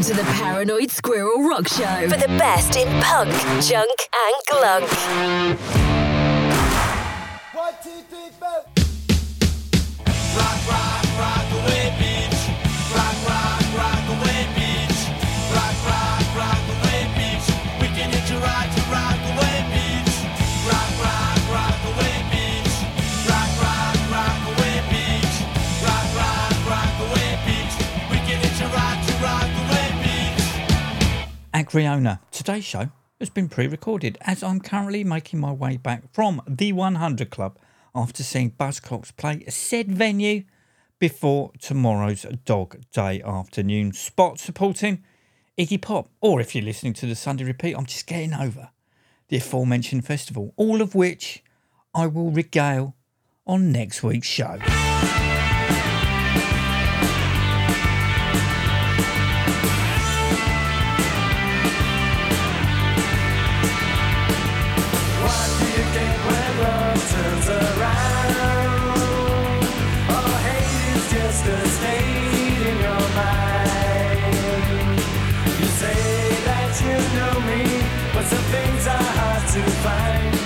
Welcome to the Paranoid Squirrel Rock Show for the best in punk, junk, and glunk. Bitch. Acweorna. Today's show has been pre recorded as I'm currently making my way back from the 100 Club after seeing Buzzcocks play said venue before tomorrow's Dog Day afternoon spot supporting Iggy Pop. Or if you're listening to the Sunday repeat, I'm just getting over the aforementioned festival, all of which I will regale on next week's show. Things are hard to find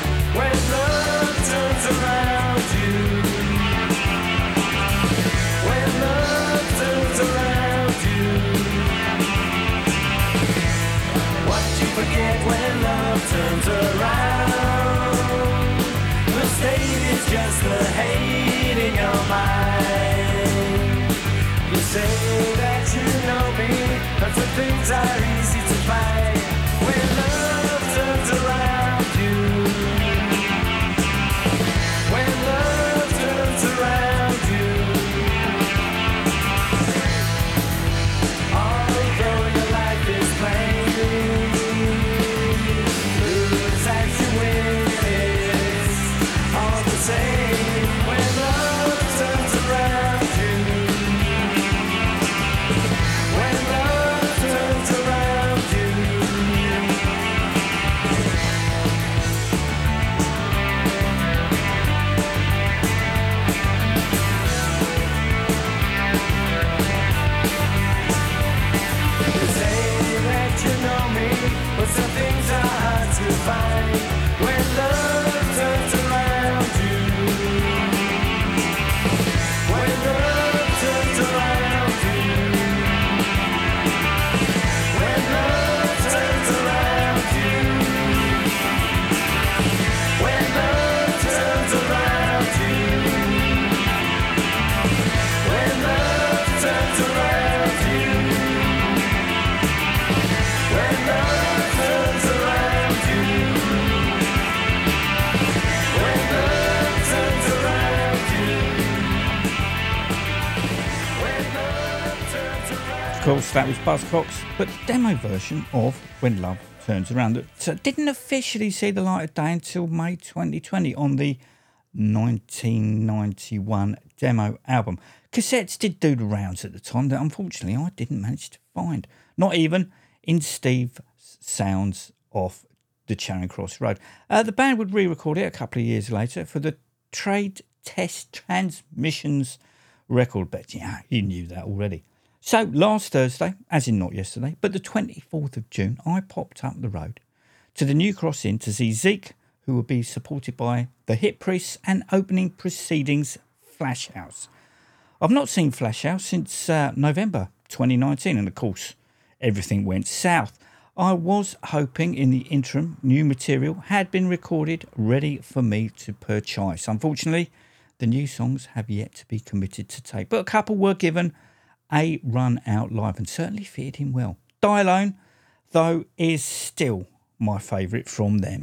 course, that was Buzzcocks, but demo version of When Love Turns Around that didn't officially see the light of day until May 2020 on the 1991 demo album. Cassettes did do the rounds at the time that unfortunately I didn't manage to find, not even in Steve Sounds off the Charing Cross Road. Uh, the band would re record it a couple of years later for the Trade Test Transmissions record, but yeah, you knew that already. So last Thursday, as in not yesterday, but the 24th of June, I popped up the road to the New Cross Inn to see Zeke, who will be supported by the Hip Priests and opening proceedings Flash House. I've not seen Flash House since uh, November 2019, and of course, everything went south. I was hoping in the interim new material had been recorded, ready for me to purchase. Unfortunately, the new songs have yet to be committed to tape, but a couple were given a run out live and certainly fitted him well. Die Alone, though, is still my favourite from them.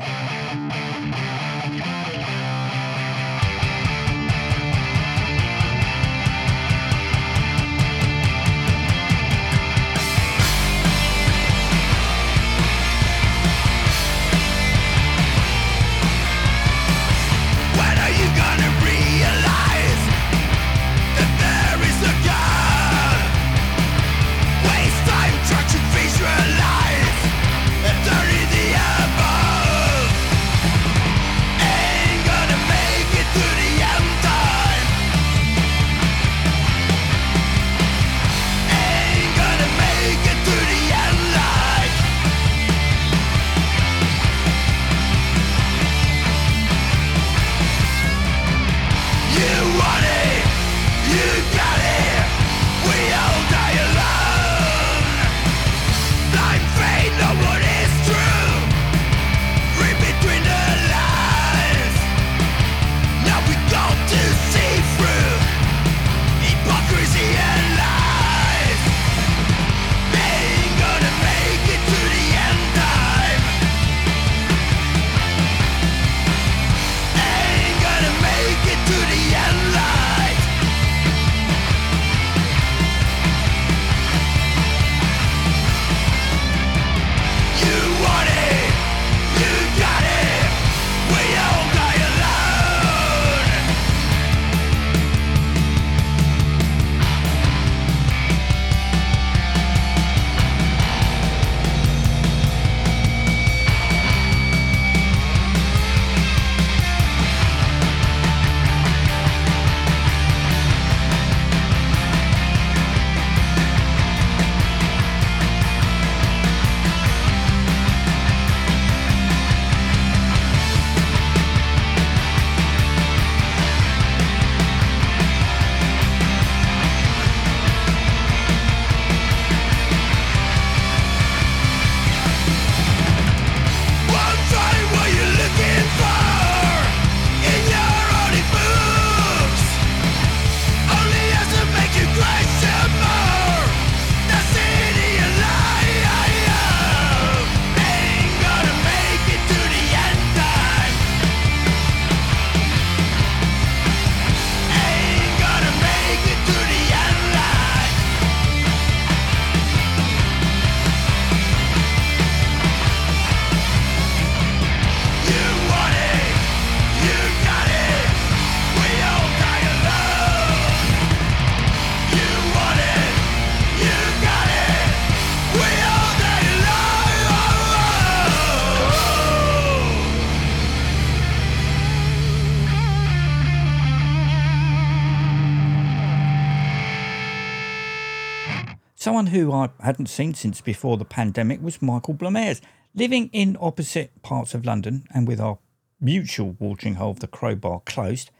Someone who I hadn't seen since before the pandemic was Michael Blamairs. Living in opposite parts of London and with our mutual watering hole of the Crobar closed,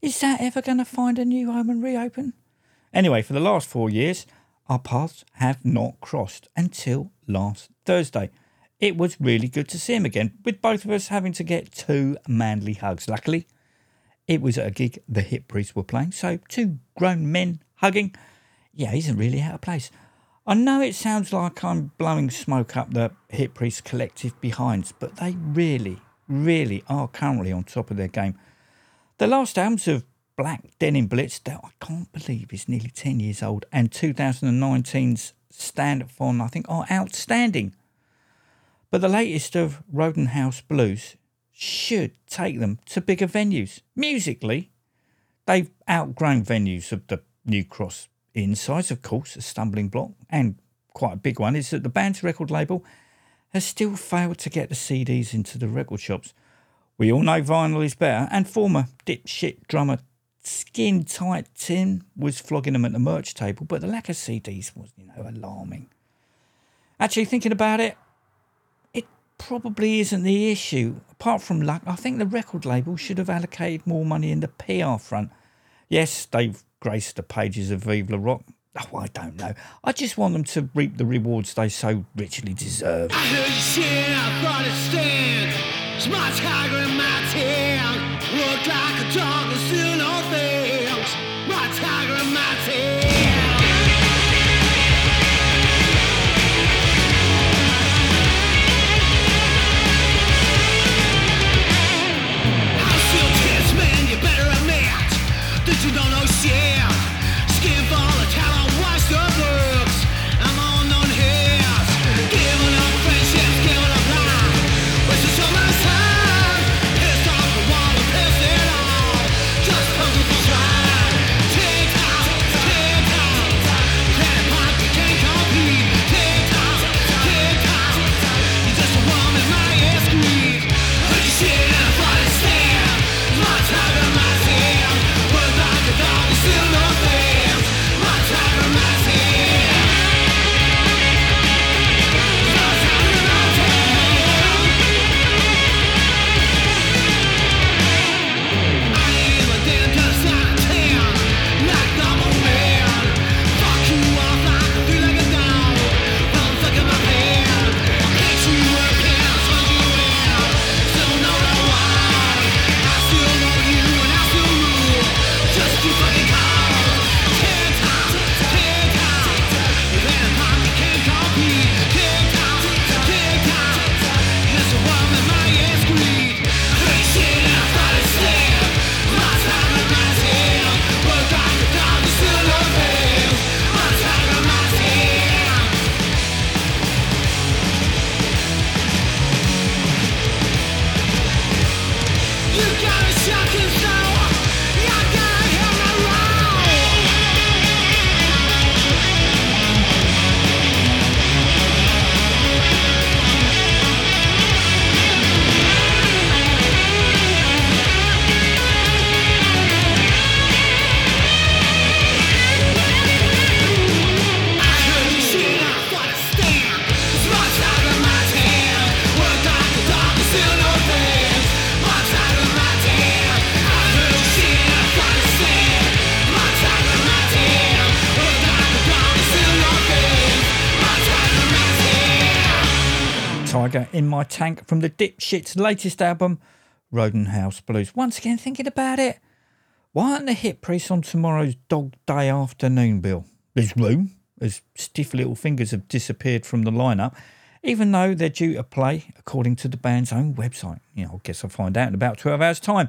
is that ever going to find a new home and reopen? Anyway, for the last four years, our paths have not crossed until last Thursday. It was really good to see him again, with both of us having to get two manly hugs. Luckily, it was at a gig the Hip Priests were playing, so two grown men hugging, yeah, isn't really out of place. I know it sounds like I'm blowing smoke up the Hip Priest collective behinds, but they really, really are currently on top of their game. The last albums of Black Denim Blitz, that I can't believe is nearly 10 years old, and 2019's Stand Fon, I think, are outstanding. But the latest of Roden House Blues should take them to bigger venues. Musically, they've outgrown venues of the New Cross insides, of course, a stumbling block, and quite a big one, is that the band's record label has still failed to get the CDs into the record shops. We all know vinyl is better, and former dipshit drummer Skin Tight Tim was flogging them at the merch table, but the lack of CDs was, you know, alarming. Actually, thinking about it, it probably isn't the issue. Apart from luck, I think the record label should have allocated more money in the PR front. Yes, they've graced the pages of Vive Le Rock. Oh, I don't know. I just want them to reap the rewards they so richly deserve. I heard you I thought it stand. It's my tiger in my. Look like a dog and in My Tank from the Dipshits' latest album, Roden House Blues. Once again, thinking about it, why aren't the Hip Priests on tomorrow's Dog Day afternoon bill? There's room, as stiff little fingers have disappeared from the lineup, even though they're due to play according to the band's own website. You know, I guess I'll find out in about 12 hours' time.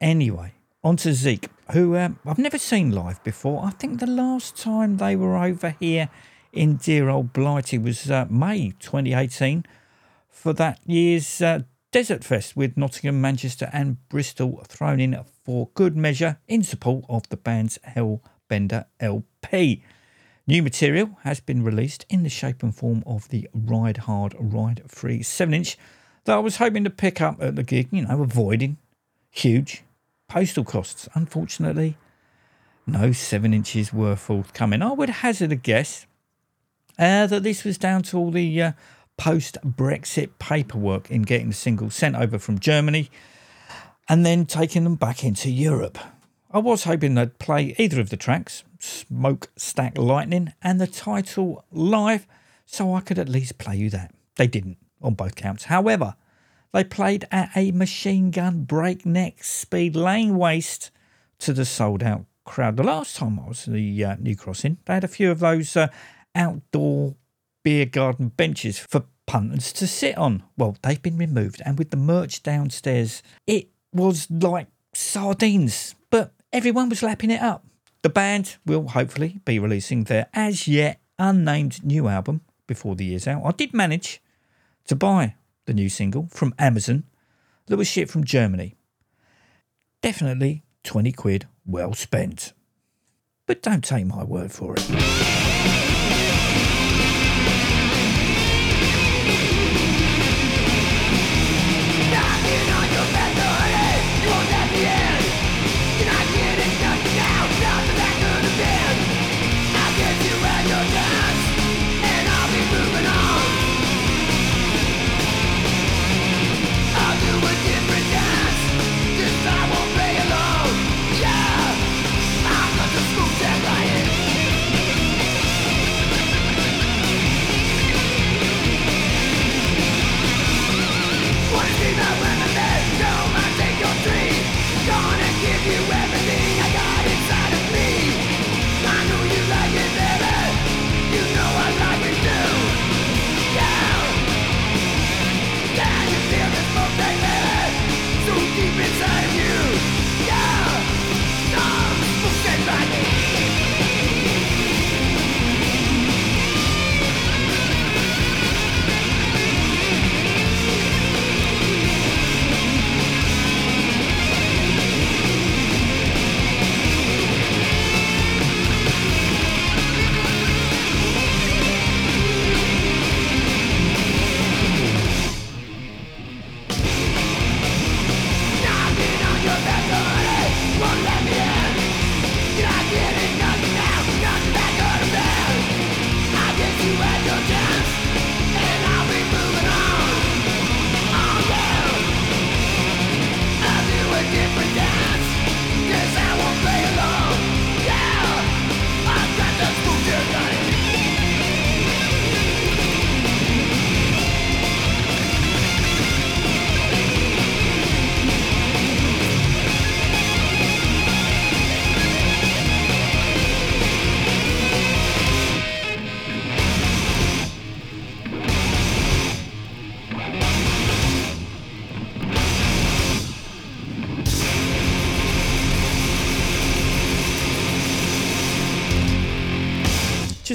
Anyway, on to Zeke, who um, I've never seen live before. I think the last time they were over here in dear old Blighty was uh, May 2018 for that year's uh, Desert Fest with Nottingham, Manchester, and Bristol thrown in for good measure in support of the band's Hellbender LP. New material has been released in the shape and form of the Ride Hard, Ride Free 7 inch that I was hoping to pick up at the gig, you know, avoiding huge postal costs. Unfortunately, no 7 inches were forthcoming. I would hazard a guess uh, that this was down to all the uh, post Brexit paperwork in getting the singles sent over from Germany and then taking them back into Europe. I was hoping they'd play either of the tracks, Smoke Stack Lightning and the title live, so I could at least play you that. They didn't on both counts. However, they played at a machine gun breakneck speed, laying waste to the sold out crowd. The last time I was at the uh, New Cross Inn, they had a few of those uh, outdoor beer garden benches for punters to sit on. Well, they've been removed, and with the merch downstairs, it was like sardines, but everyone was lapping it up. The band will hopefully be releasing their as yet unnamed new album before the year's out. I did manage to buy the new single from Amazon that was shipped from Germany. Definitely 20 quid well spent. But don't take my word for it.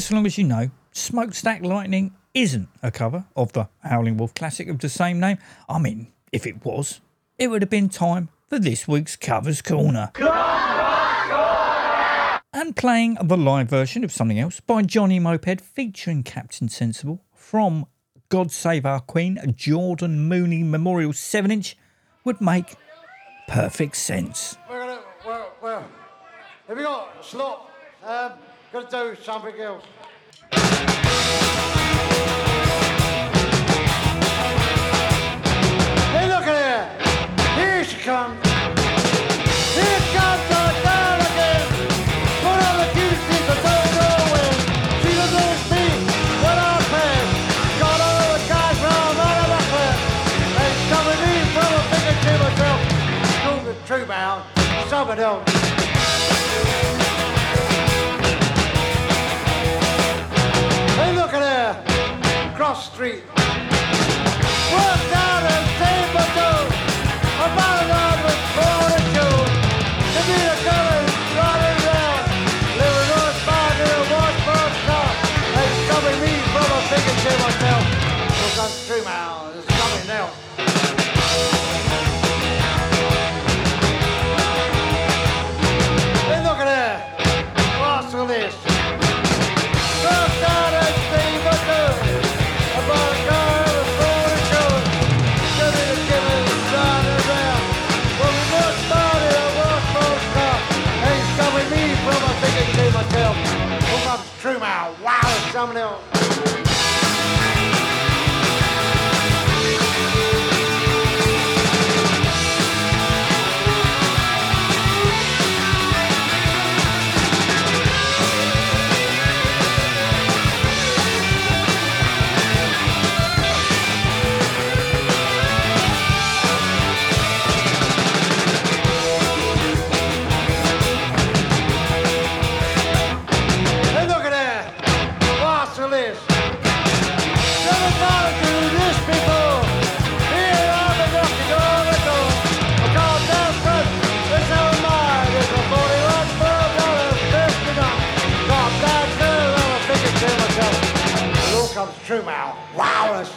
As long as you know, Smokestack Lightning isn't a cover of the Howlin' Wolf classic of the same name. I mean, if it was, it would have been time for this week's Covers Corner. And playing the live version of something else by Johnny Moped featuring Captain Sensible from God Save Our Queen, Jordan Mooney Memorial 7 inch would make perfect sense. We're gonna, well, well, have you got slot? Um, gotta do something else. Hey, look at her! Here she comes! Here comes the again! One of the I when. She doesn't know it's but I'm. Got all the guys round out of to. Hey, Cross street.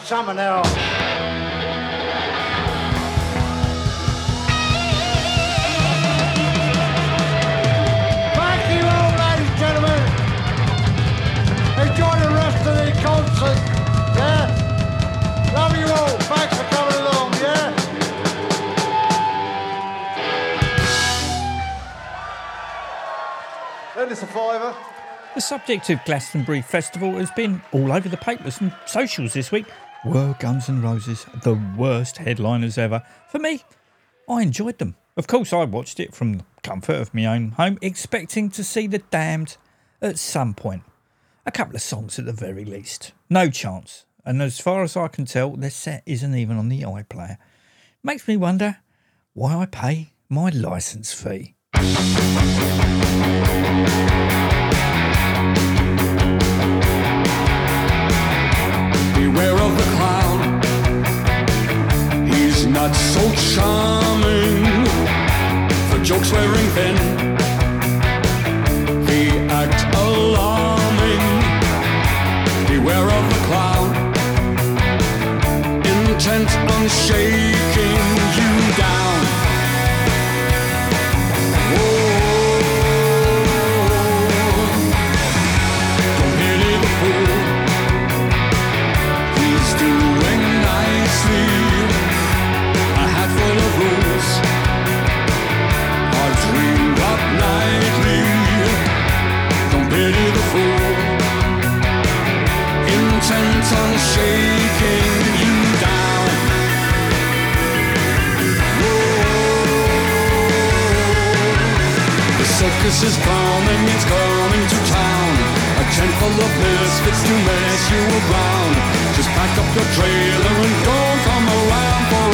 Something else. Thank you all, ladies and gentlemen. Enjoy the rest of the concert. Yeah? Love you all. Thanks for coming along, yeah? The subject of Glastonbury Festival has been all over the papers and socials this week. Were Guns N' Roses the worst headliners ever? For me, I enjoyed them. Of course, I watched it from the comfort of my own home, expecting to see the damned at some point. A couple of songs at the very least. No chance. And as far as I can tell, their set isn't even on the iPlayer. Makes me wonder why I pay my licence fee. Not so charming. For jokes wearing thin, they act alarming. Beware of the clown. Intent on circus is coming, it's coming to town. A tent full of misfits to mess you around. Just pack up your trailer and don't come around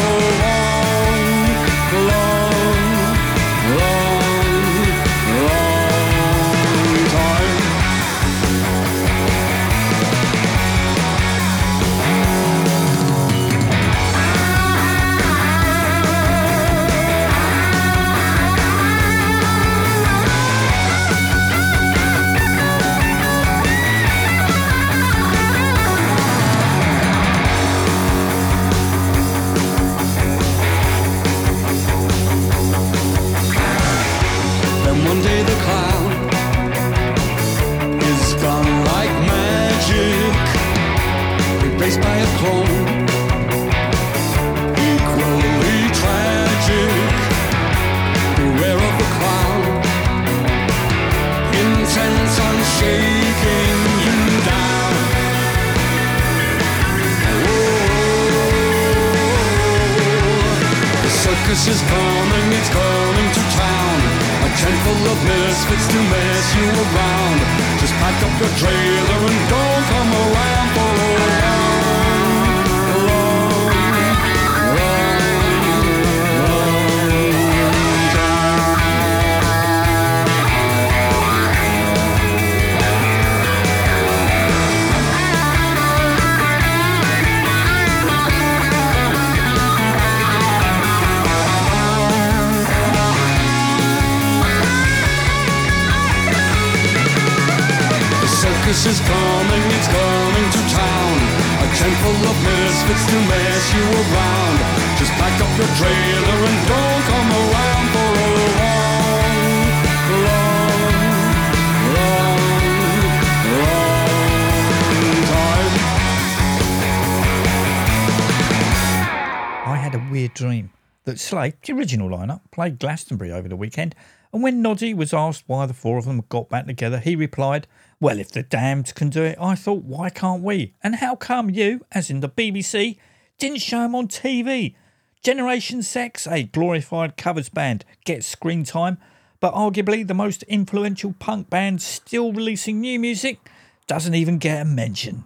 original lineup played Glastonbury over the weekend, and when Noddy was asked why the four of them got back together, he replied, Well, if the damned can do it, I thought, why can't we? And how come you, as in the BBC, didn't show them on TV? Generation Sex, a glorified covers band, gets screen time, but arguably the most influential punk band still releasing new music doesn't even get a mention.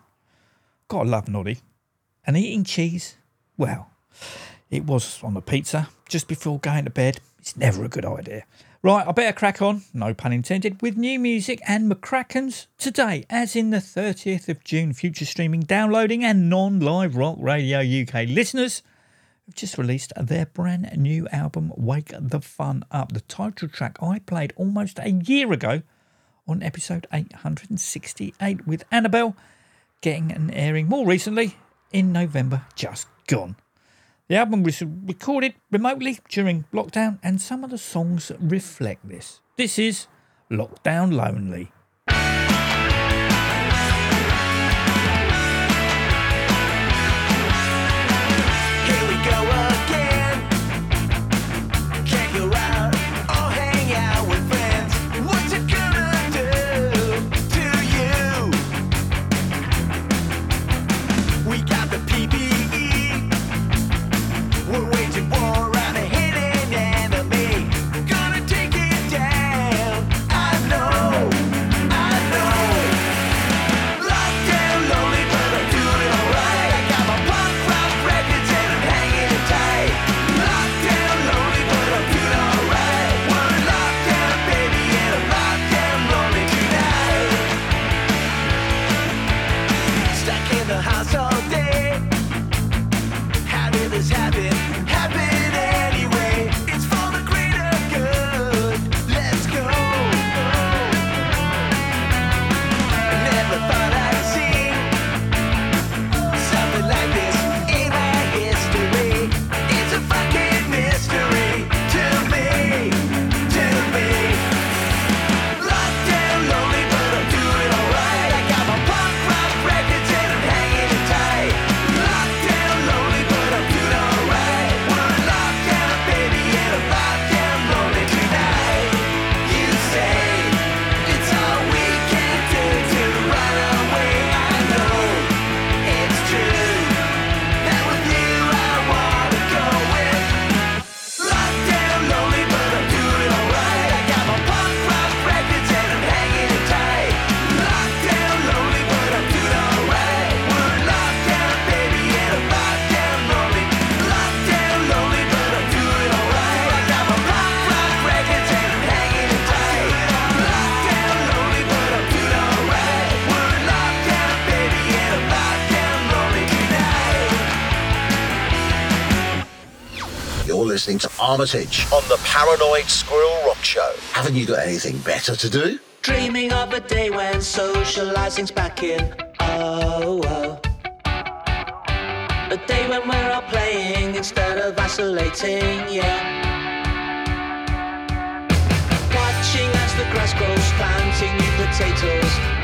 Gotta love Noddy. And eating cheese? Well, it was on a pizza, just before going to bed, it's never a good idea. Right, I better crack on, no pun intended, with new music and McRackins today, as in the 30th of June, future streaming, downloading, and non live Rock Radio UK listeners have just released their brand new album, Wake the Fun Up, the title track I played almost a year ago on episode 868 with Annabelle, getting an airing more recently in November, just gone. The album was recorded remotely during lockdown, and some of the songs reflect this. This is Lockdown Lonely. listening to Armitage on the Paranoid Squirrel Rock Show. Haven't you got anything better to do? Dreaming of a day when socializing's back in. Oh, oh. A day when we're all playing instead of isolating, yeah. Watching as the grass grows, planting new potatoes.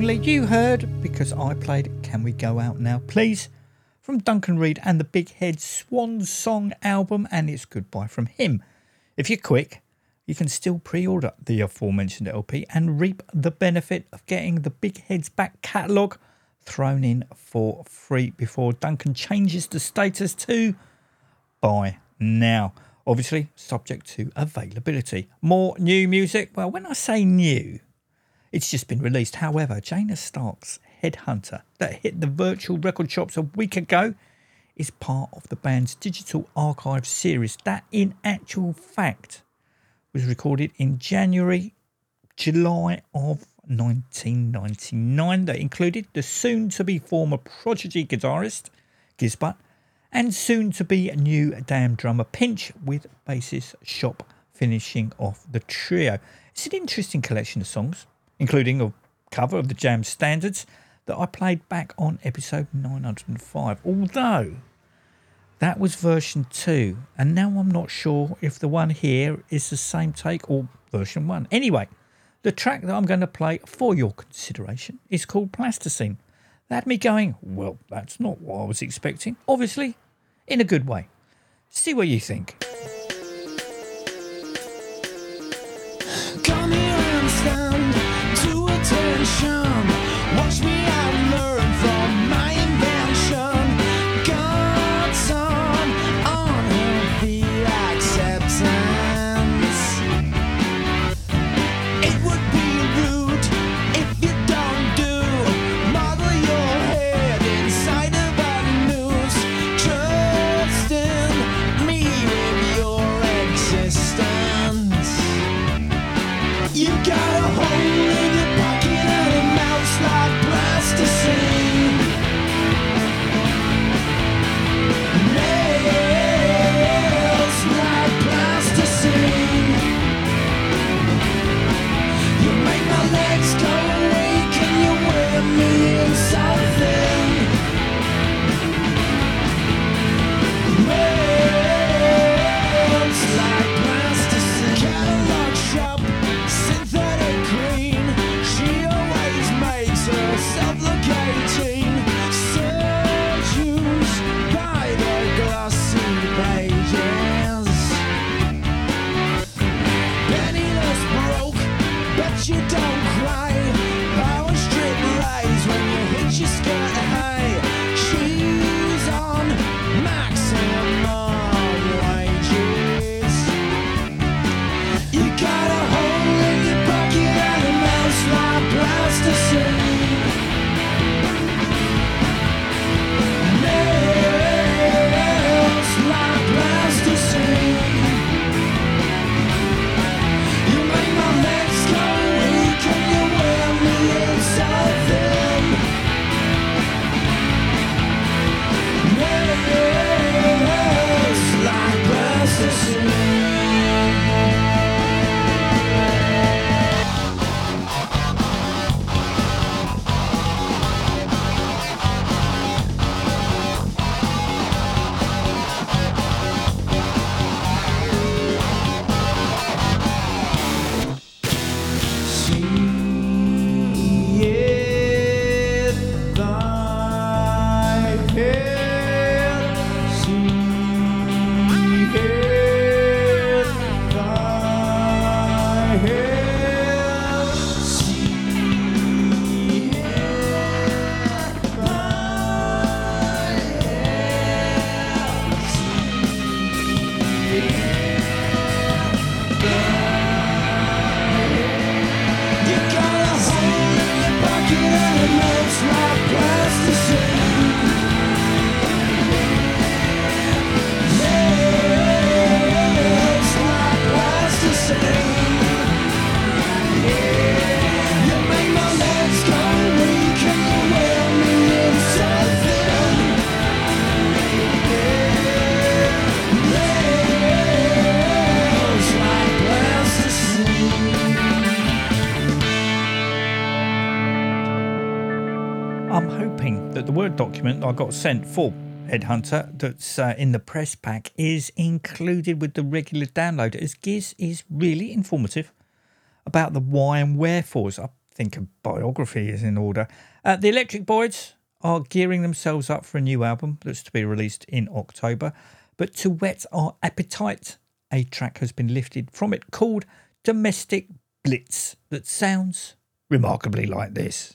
Lonely, you heard because I played Can We Go Out Now Please from Duncan Reid and the Big Head Swan Song album, and it's goodbye from him. If you're quick, you can still pre order the aforementioned LP and reap the benefit of getting the Big Head's back catalogue thrown in for free before Duncan changes the status to buy now. Obviously, subject to availability. More new music. Well, when I say new, it's just been released. However, Janus Stark's Headhunter, that hit the virtual record shops a week ago, is part of the band's digital archive series that, in actual fact, was recorded in January, July of 1999. That included the soon to be former Prodigy guitarist, Gizz Butt, and soon to be new Damned drummer Pinch with bassist Shop finishing off the trio. It's an interesting collection of songs, including a cover of the Jam standards that I played back on episode 905. Although that was version 2, and now I'm not sure if the one here is the same take or version 1. Anyway, the track that I'm going to play for your consideration is called Plasticine. That had me going, well, that's not what I was expecting. Obviously, in a good way. See what you think. Come here and stand attention. The Word document I got sent for Headhunter that's uh, in the press pack is included with the regular download, as Gizz is really informative about the why and wherefores. I think a biography is in order. Uh, the Electric Boys are gearing themselves up for a new album that's to be released in October. But to whet our appetite, a track has been lifted from it called Domestic Blitz that sounds remarkably like this.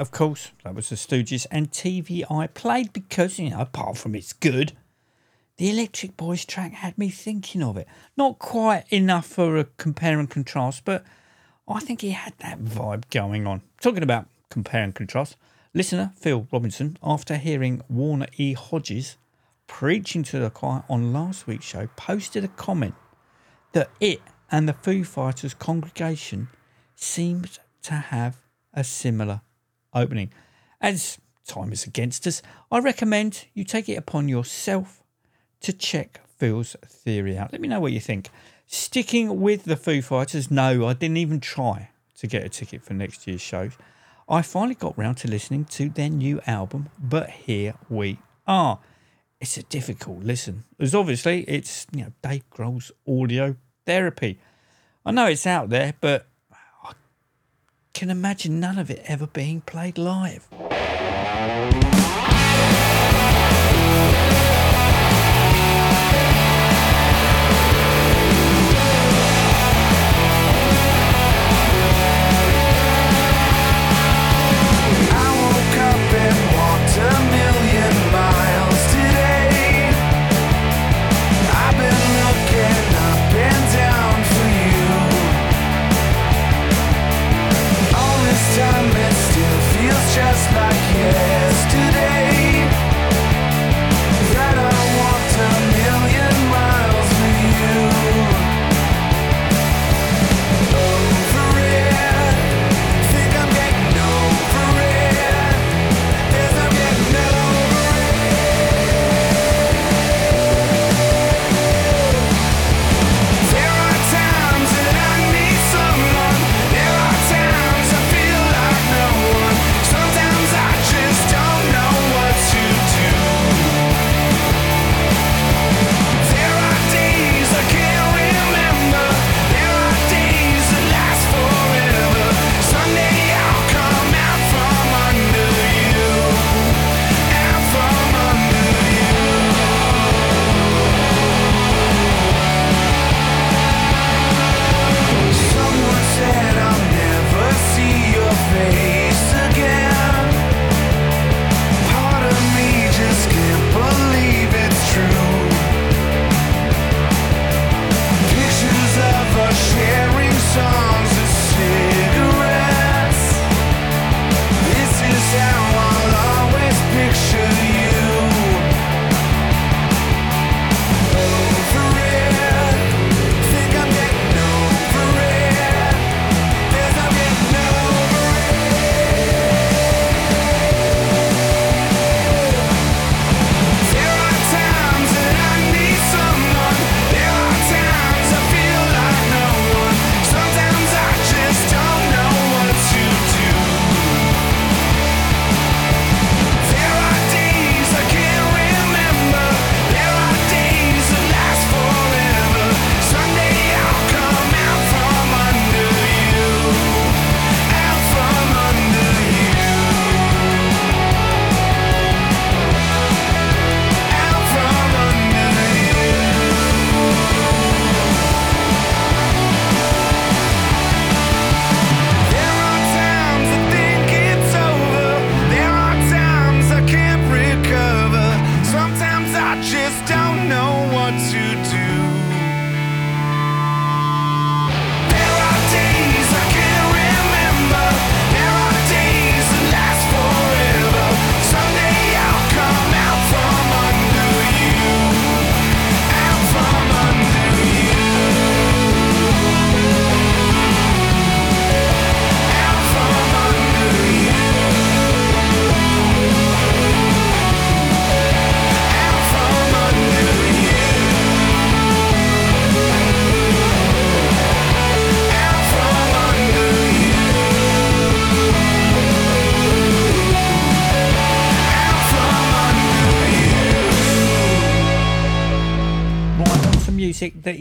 Of course, that was the Stooges, and T.V. Eye played because, you know, apart from it's good, the Electric Boys track had me thinking of it. Not quite enough for a compare and contrast, but I think he had that vibe going on. Talking about compare and contrast, listener Phil Robinson, after hearing Warner E. Hodges preaching to the choir on last week's show, posted a comment that it and the Foo Fighters congregation seemed to have a similar opening. As time is against us, I recommend you take it upon yourself to check Phil's theory out. Let me know what you think. Sticking with the Foo Fighters, no, I didn't even try to get a ticket for next year's shows. I finally got round to listening to their new album, but here we are. It's a difficult listen, as obviously it's you know Dave Grohl's audio therapy. I know it's out there, but can imagine none of it ever being played live.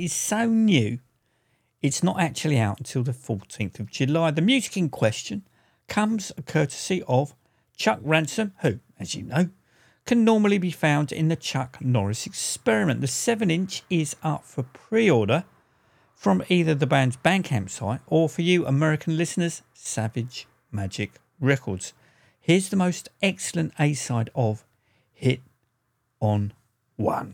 Is so new, it's not actually out until the 14th of July. The music in question comes courtesy of Chuck Ransom, who, as you know, can normally be found in the Chuck Norris Experiment. The 7 inch is up for pre order from either the band's Bandcamp site or for you American listeners, Savage Magic Records. Here's the most excellent A side of Hit on One.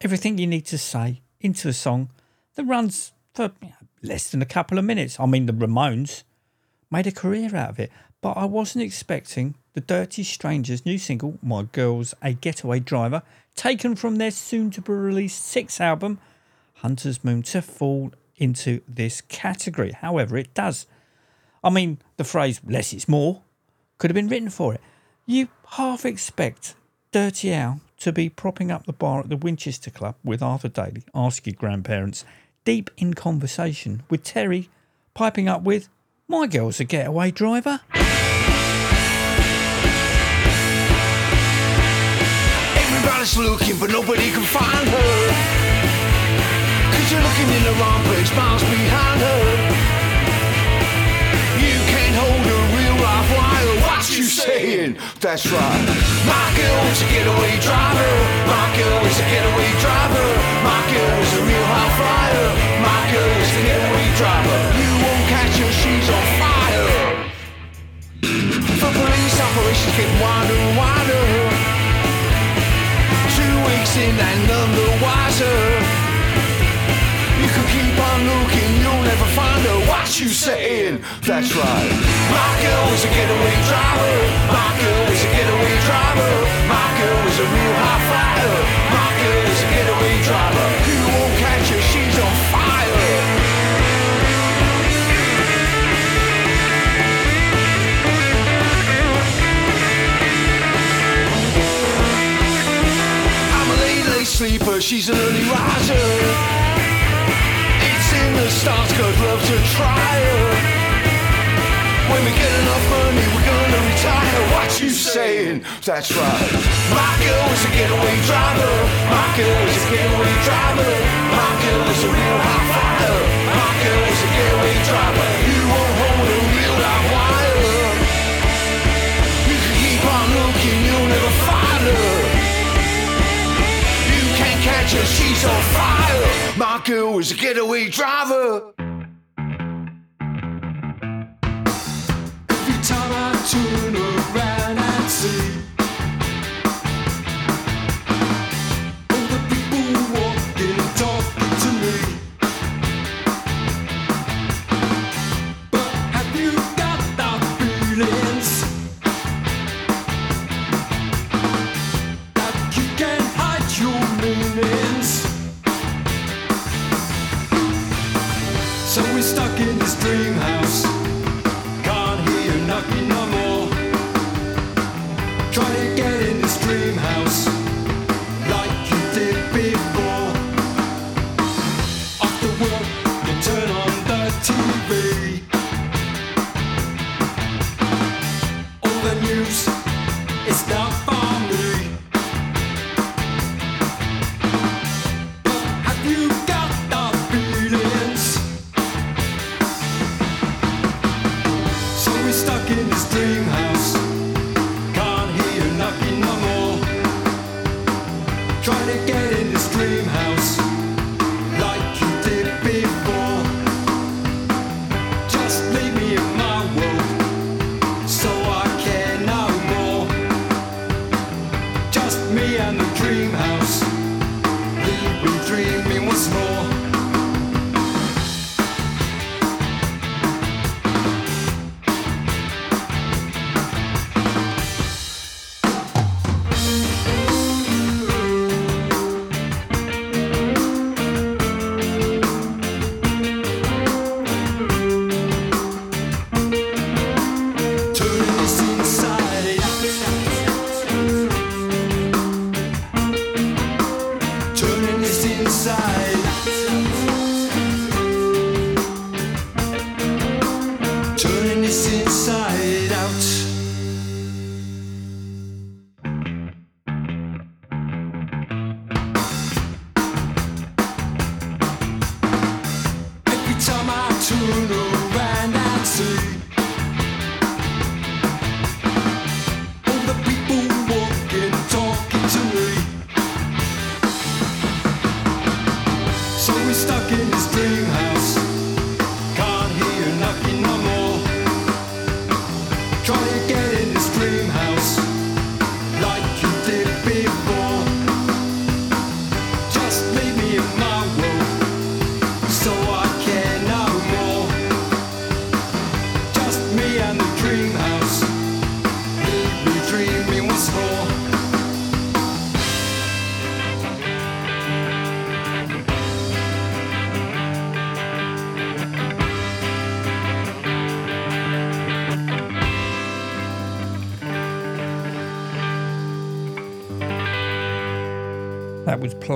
Everything you need to say into a song that runs for less than a couple of minutes. I mean, the Ramones made a career out of it, but I wasn't expecting the Dirty Strangers' new single, My Girl's a Getaway Driver, taken from their soon to be released sixth album, Hunter's Moon, to fall into this category. However, it does. I mean, the phrase less is more could have been written for it. You half expect Dirty Al to be propping up the bar at the Winchester Club with Arthur Daley, ask your grandparents, deep in conversation with Terry, piping up with, My girl's a getaway driver. Everybody's looking, but nobody can find her. Cause you're looking in the wrong place, miles behind her. Saying? That's right. My girl is a getaway driver. My girl is a getaway driver. My girl is a real high flyer. My girl is a getaway driver. You won't catch her, she's on fire. For police operations get wider and wider. Two weeks in and none the wiser. Keep on looking, you'll never find her. What you saying? That's right. My girl is a getaway driver. My girl is a getaway driver. My girl is a real high flyer. My girl is a getaway driver. You won't catch her, she's on fire. I'm a late, late sleeper, she's an early riser the stars could love to try it. When we get enough money, we're gonna retire. What you saying? That's right. My girl is a getaway driver. My girl is a getaway driver. My girl is a real hot fire. My girl is a getaway driver. You won't hold a real hot wire. You can keep on looking, you'll never find her picture, she's on fire. My girl was a getaway driver. Every time I turn around and see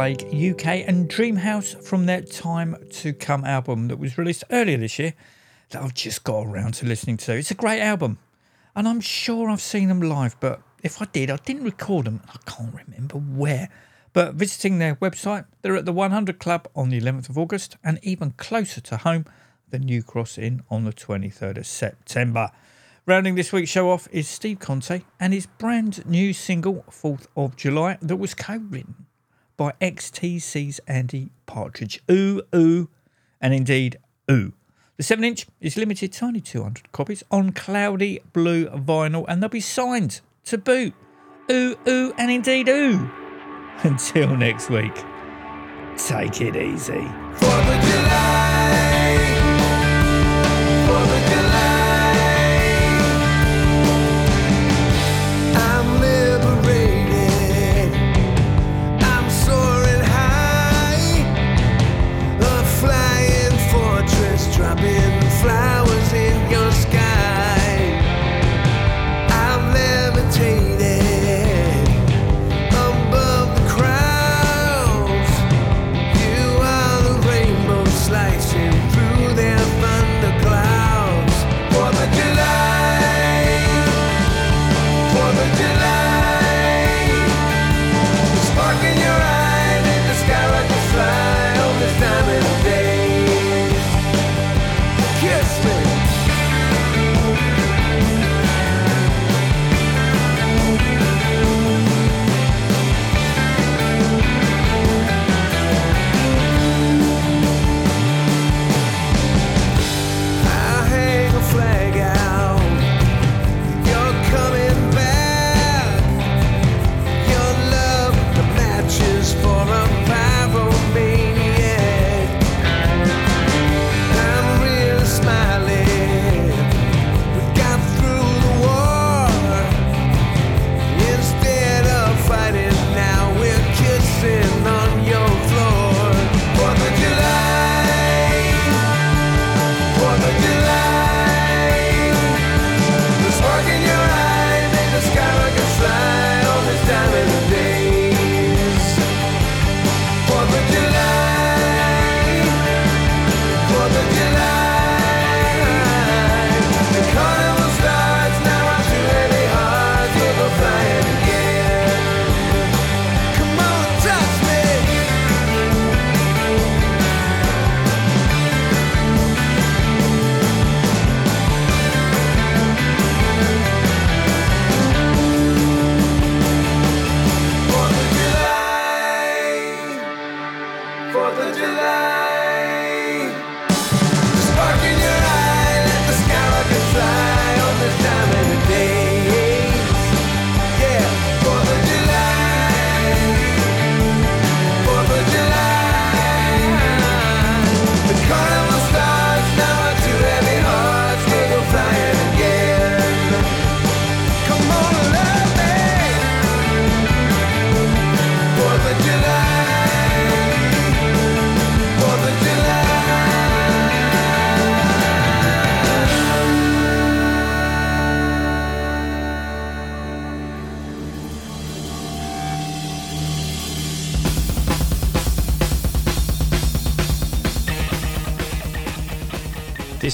Plague UK and Dreamhouse from their Time to Come album that was released earlier this year that I've just got around to listening to. It's a great album and I'm sure I've seen them live, but if I did, I didn't record them. I can't remember where. But visiting their website, they're at the 100 Club on the 11th of August and even closer to home, the New Cross Inn on the 23rd of September. Rounding this week's show off is Steve Conte and his brand new single, 4th of July, that was co written by XTC's Andy Partridge. Ooh, ooh, and indeed, ooh. The 7 inch is limited to only 200 copies on cloudy blue vinyl and they'll be signed to boot. Ooh, ooh, and indeed, ooh. Until next week, take it easy.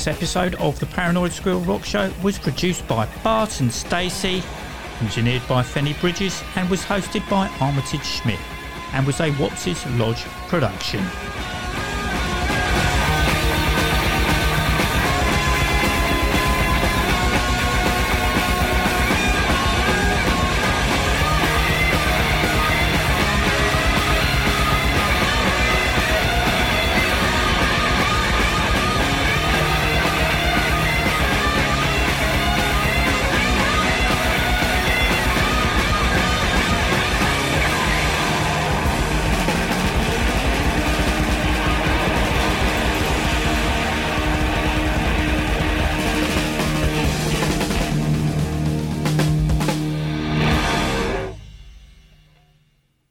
This episode of the Paranoid Squirrel Rock Show was produced by Bart and Stacey, engineered by Fenny Bridges, and was hosted by Armitage Smith, and was a Wops's Lodge production.